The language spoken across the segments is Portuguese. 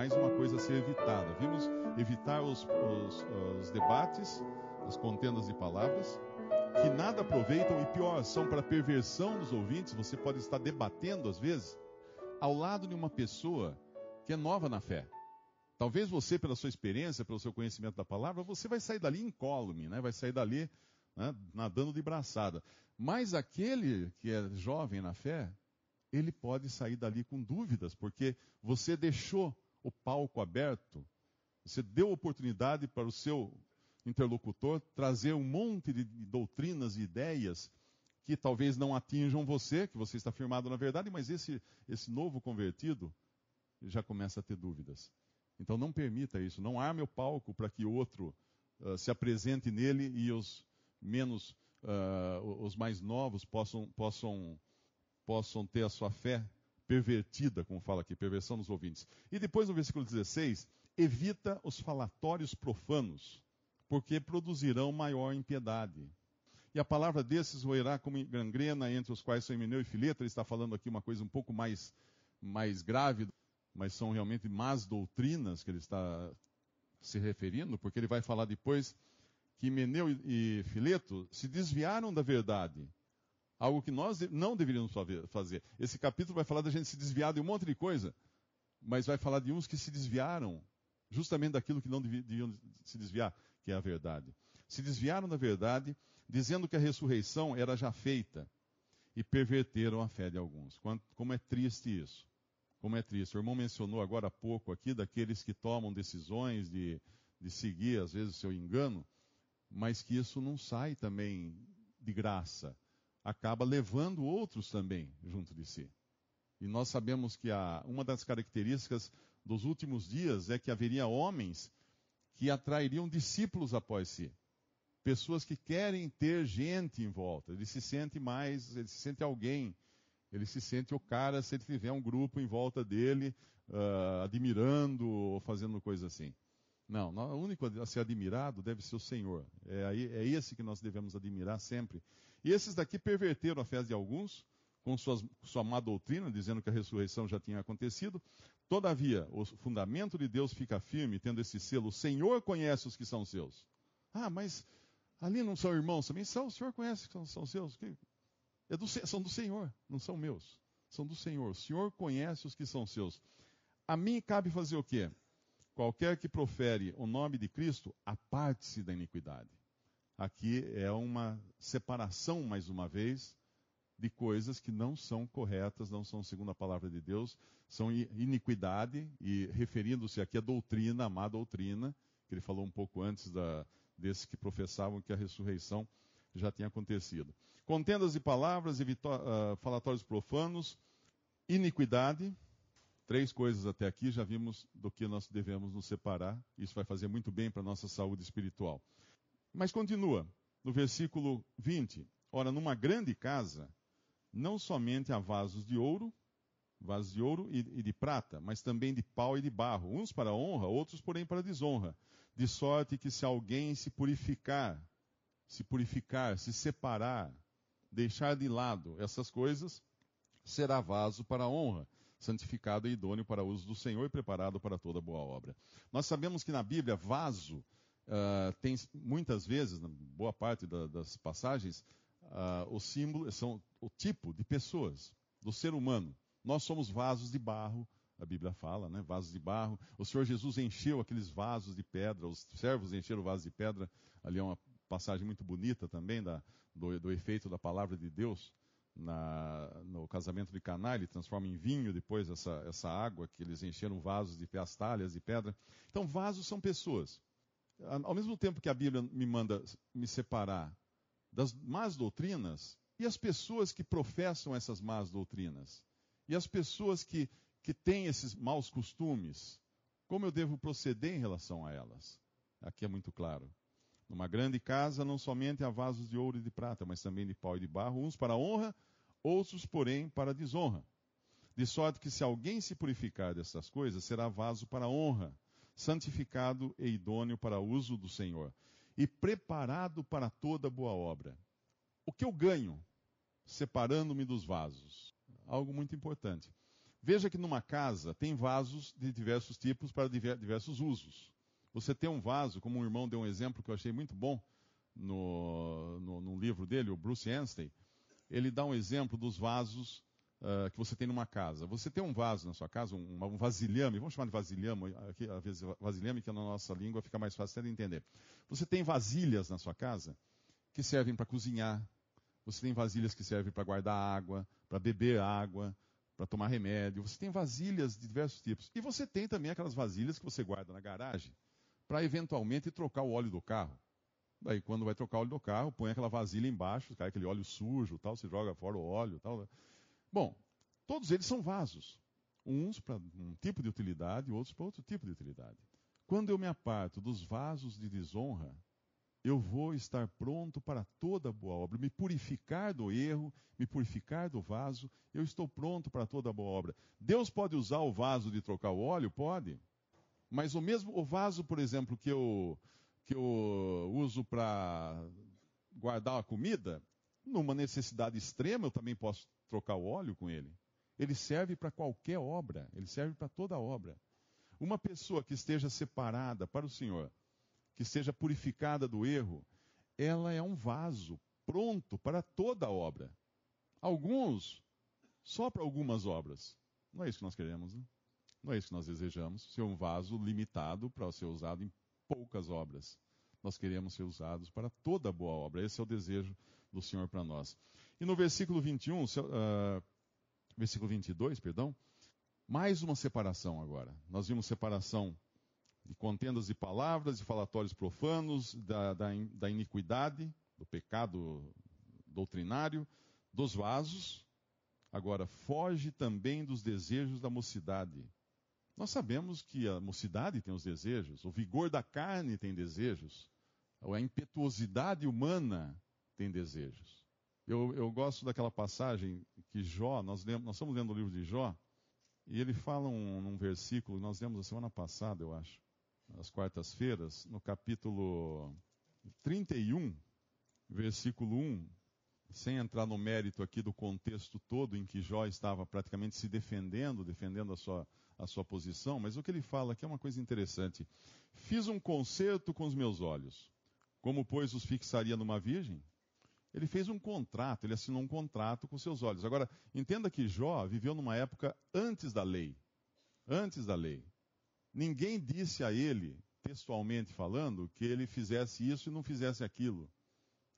Mais uma coisa a ser evitada. Vimos evitar os, os- os debates, as contendas de palavras, que nada aproveitam e pior, são para perversão dos ouvintes. Você pode estar debatendo, às vezes, ao lado de uma pessoa que é nova na fé. Talvez você, pela sua experiência, pelo seu conhecimento da palavra, você vai sair dali incólume, né? vai sair dali né, nadando de braçada. Mas aquele que é jovem na fé, ele pode sair dali com dúvidas, porque você deixou o palco aberto, você deu oportunidade para o seu interlocutor trazer um monte de doutrinas e ideias que talvez não atinjam você, que você está firmado na verdade, mas esse, esse novo convertido já começa a ter dúvidas. Então não permita isso, não arme o palco para que outro ah, se apresente nele e os menos, ah, os mais novos possam, possam, possam ter a sua fé pervertida, como fala aqui, perversão dos ouvintes. E depois no versículo 16, evita os falatórios profanos, porque produzirão maior impiedade. E a palavra desses roerá como gangrena, entre os quais são Emineu e Fileto. Ele está falando aqui uma coisa um pouco mais, mais grave, mas são realmente más doutrinas que ele está se referindo, porque ele vai falar depois que Emineu e Fileto se desviaram da verdade. Algo que nós não deveríamos fazer. Esse capítulo vai falar da gente se desviar de um monte de coisa, mas vai falar de uns que se desviaram justamente daquilo que não deviam se desviar, que é a verdade. Se desviaram da verdade, dizendo que a ressurreição era já feita, e perverteram a fé de alguns. Como é triste isso. Como é triste. O irmão mencionou agora há pouco aqui daqueles que tomam decisões de, de seguir, às vezes, o seu engano, mas que isso não sai também de graça. Acaba levando outros também junto de si. E nós sabemos que a, uma das características dos últimos dias é que haveria homens que atrairiam discípulos após si. Pessoas que querem ter gente em volta. Ele se sente mais, ele se sente alguém. Ele se sente o cara se ele tiver um grupo em volta dele, uh, admirando ou fazendo coisa assim. Não, o único a ser admirado deve ser o Senhor. É, é esse que nós devemos admirar sempre. E esses daqui perverteram a fé de alguns, com suas, sua má doutrina, dizendo que a ressurreição já tinha acontecido. Todavia, o fundamento de Deus fica firme, tendo esse selo: o Senhor conhece os que são seus. Ah, mas ali não são irmãos também? São, o Senhor conhece que são, são seus. É do, são do Senhor, não são meus. São do Senhor. O Senhor conhece os que são seus. A mim cabe fazer o quê? Qualquer que profere o nome de Cristo, aparte-se da iniquidade. Aqui é uma separação, mais uma vez, de coisas que não são corretas, não são segundo a palavra de Deus, são iniquidade, e referindo-se aqui à doutrina, a má doutrina, que ele falou um pouco antes da, desses que professavam que a ressurreição já tinha acontecido. Contendas de palavras, uh, falatórios profanos, iniquidade, três coisas até aqui, já vimos do que nós devemos nos separar, isso vai fazer muito bem para a nossa saúde espiritual. Mas continua, no versículo 20: Ora, numa grande casa, não somente há vasos de ouro, vasos de ouro e, de prata, mas também de pau e de barro, uns para honra, outros, porém, para desonra. De sorte que se alguém se purificar, se purificar, se separar, deixar de lado essas coisas, será vaso para honra, santificado e idôneo para o uso do Senhor e preparado para toda boa obra. Nós sabemos que na Bíblia, vaso uh, tem muitas vezes, na boa parte da, das passagens, uh, o símbolo são o tipo de pessoas, do ser humano. Nós somos vasos de barro, a Bíblia fala, né? Vasos de barro. O Senhor Jesus encheu aqueles vasos de pedra, os servos encheram vasos de pedra. Ali é uma passagem muito bonita também da, do, do efeito da palavra de Deus na, no casamento de Caná, ele transforma em vinho depois essa, essa água que eles encheram vasos de astalhas de pedra. Então, vasos são pessoas. Ao mesmo tempo que a Bíblia me manda me separar das más doutrinas e as pessoas que professam essas más doutrinas, e as pessoas que, que têm esses maus costumes, como eu devo proceder em relação a elas? Aqui é muito claro. Numa grande casa, não somente há vasos de ouro e de prata, mas também de pau e de barro, uns para honra, outros, porém, para desonra. De sorte que se alguém se purificar dessas coisas, será vaso para honra, santificado e idôneo para uso do Senhor, e preparado para toda boa obra. O que eu ganho separando-me dos vasos? Algo muito importante. Veja que numa casa tem vasos de diversos tipos para diversos usos. Você tem um vaso, como um irmão deu um exemplo que eu achei muito bom no, no, no livro dele, o Bruce Anstey. Ele dá um exemplo dos vasos uh, que você tem numa casa. Você tem um vaso na sua casa, um, um vasilhame, vamos chamar de vasilhame, aqui, vasilhame que na nossa língua fica mais fácil de entender. Você tem vasilhas na sua casa que servem para cozinhar. Você tem vasilhas que servem para guardar água, para beber água, para tomar remédio. Você tem vasilhas de diversos tipos. E você tem também aquelas vasilhas que você guarda na garagem para eventualmente trocar o óleo do carro. Daí, quando vai trocar o óleo do carro, põe aquela vasilha embaixo, cai aquele óleo sujo, tal, se joga fora o óleo, tal. Bom, todos eles são vasos. Uns para um tipo de utilidade, outros para outro tipo de utilidade. Quando eu me aparto dos vasos de desonra, eu vou estar pronto para toda boa obra, me purificar do erro, me purificar do vaso, eu estou pronto para toda boa obra. Deus pode usar o vaso de trocar o óleo? Pode. Mas o mesmo o vaso, por exemplo, que eu, que eu uso para guardar a comida, numa necessidade extrema eu também posso trocar o óleo com ele. Ele serve para qualquer obra, ele serve para toda obra. Uma pessoa que esteja separada para o Senhor, que esteja purificada do erro, ela é um vaso pronto para toda obra. Alguns, só para algumas obras. Não é isso que nós queremos, né? Não é isso que nós desejamos, ser um vaso limitado para ser usado em poucas obras. Nós queremos ser usados para toda boa obra. Esse é o desejo do Senhor para nós. E no versículo 21, uh, versículo 22, perdão, mais uma separação agora. Nós vimos separação de contendas de palavras, de falatórios profanos, da, da, da iniquidade, do pecado doutrinário, dos vasos. Agora, foge também dos desejos da mocidade nós sabemos que a mocidade tem os desejos, o vigor da carne tem desejos, a impetuosidade humana tem desejos. Eu, eu gosto daquela passagem que Jó, nós, lemos, nós estamos lendo o livro de Jó, e ele fala um, versículo, nós lemos a semana passada, eu acho, às quartas-feiras, no capítulo 31, versículo 1, sem entrar no mérito aqui do contexto todo em que Jó estava praticamente se defendendo, defendendo a sua, a sua posição, mas o que ele fala aqui é uma coisa interessante. Fiz um concerto com os meus olhos, como pois os fixaria numa virgem? Ele fez um contrato, ele assinou um contrato com seus olhos. Agora, entenda que Jó viveu numa época antes da lei. Antes da lei. Ninguém disse a ele, textualmente falando, que ele fizesse isso e não fizesse aquilo.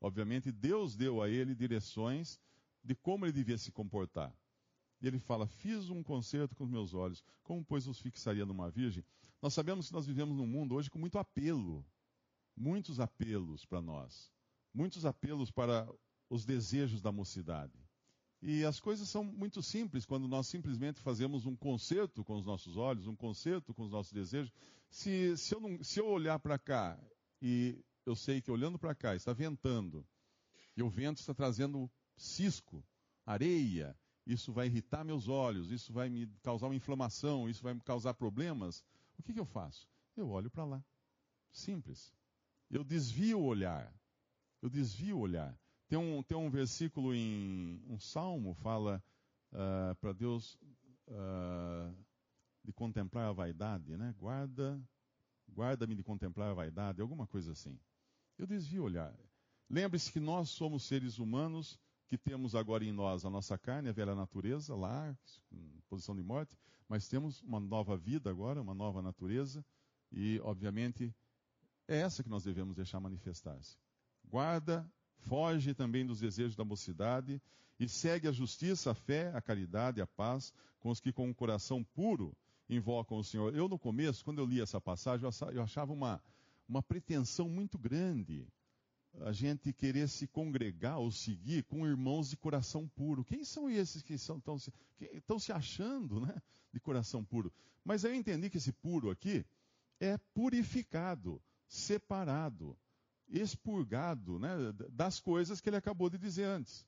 Obviamente, Deus deu a ele direções de como ele devia se comportar. E ele fala: Fiz um concerto com os meus olhos, como pois os fixaria numa virgem? Nós sabemos que nós vivemos num mundo hoje com muito apelo, muitos apelos para nós, muitos apelos para os desejos da mocidade. E as coisas são muito simples quando nós simplesmente fazemos um concerto com os nossos olhos, um concerto com os nossos desejos. Se, se, eu, não, se eu olhar para cá e eu sei que olhando para cá está ventando, e o vento está trazendo cisco, areia, isso vai irritar meus olhos, isso vai me causar uma inflamação, isso vai me causar problemas, o que, que eu faço? Eu olho para lá. Simples. Eu desvio o olhar. Eu desvio o olhar. Tem um, tem um versículo em um salmo, fala uh, para Deus uh, de contemplar a vaidade, né? Guarda, guarda-me de contemplar a vaidade, alguma coisa assim. Eu desvio o olhar. Lembre-se que nós somos seres humanos que temos agora em nós a nossa carne, a velha natureza, lá, em posição de morte, mas temos uma nova vida agora, uma nova natureza, e, obviamente, é essa que nós devemos deixar manifestar-se. Guarda, foge também dos desejos da mocidade e segue a justiça, a fé, a caridade, a paz com os que com um coração puro invocam o Senhor. Eu, no começo, quando eu li essa passagem, eu achava uma, uma pretensão muito grande a gente querer se congregar ou seguir com irmãos de coração puro. Quem são esses que estão se, se achando né, de coração puro? Mas eu entendi que esse puro aqui é purificado, separado, expurgado né, das coisas que ele acabou de dizer antes.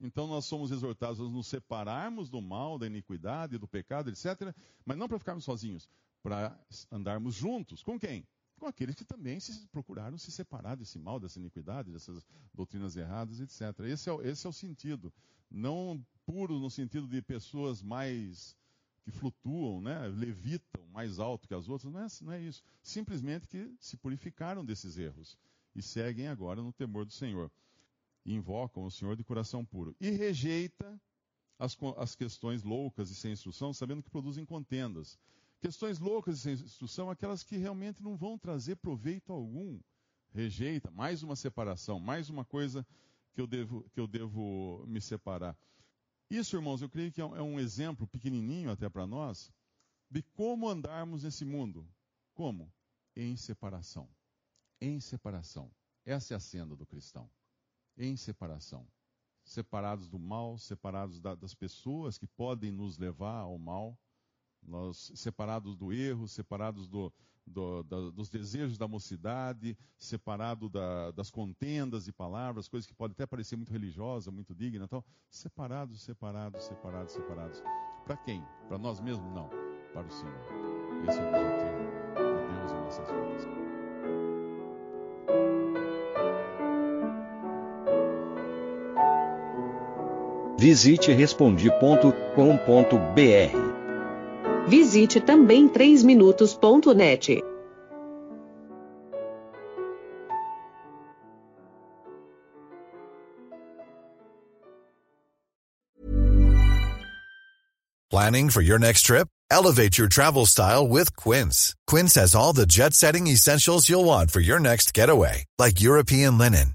Então nós somos exortados a nos separarmos do mal, da iniquidade, do pecado, etc. Mas não para ficarmos sozinhos, para andarmos juntos. Com quem? Com aqueles que também se, procuraram se separar desse mal, dessa iniquidade, dessas doutrinas erradas, etc. Esse é, esse é o sentido. Não puro no sentido de pessoas mais que flutuam, né, levitam mais alto que as outras, não é, não é isso. Simplesmente que se purificaram desses erros e seguem agora no temor do Senhor. Invocam o Senhor de coração puro. E rejeita as, as questões loucas e sem instrução, sabendo que produzem contendas. Questões loucas sem instrução, aquelas que realmente não vão trazer proveito algum. Rejeita, mais uma separação, mais uma coisa que eu devo, que eu devo me separar. Isso, irmãos, eu creio que é um é exemplo pequenininho até para nós de como andarmos nesse mundo. Como? Em separação. Em separação. Essa é a senda do cristão. Em separação. Separados do mal, separados da, das pessoas que podem nos levar ao mal, nós separados do erro, separados do, do, da, dos desejos da mocidade, separado da, das contendas de palavras, coisas que podem até parecer muito religiosa, muito digna, então, separados, separados, separados, separados. Para quem? Para nós mesmos? Não, para o Senhor. Esse é o objetivo de Deus em nossas vidas. Visite respondi.com.br Visite também 3minutos.net. Planning for your next trip? Elevate your travel style with Quince. Quince has all the jet-setting essentials you'll want for your next getaway, like European linen,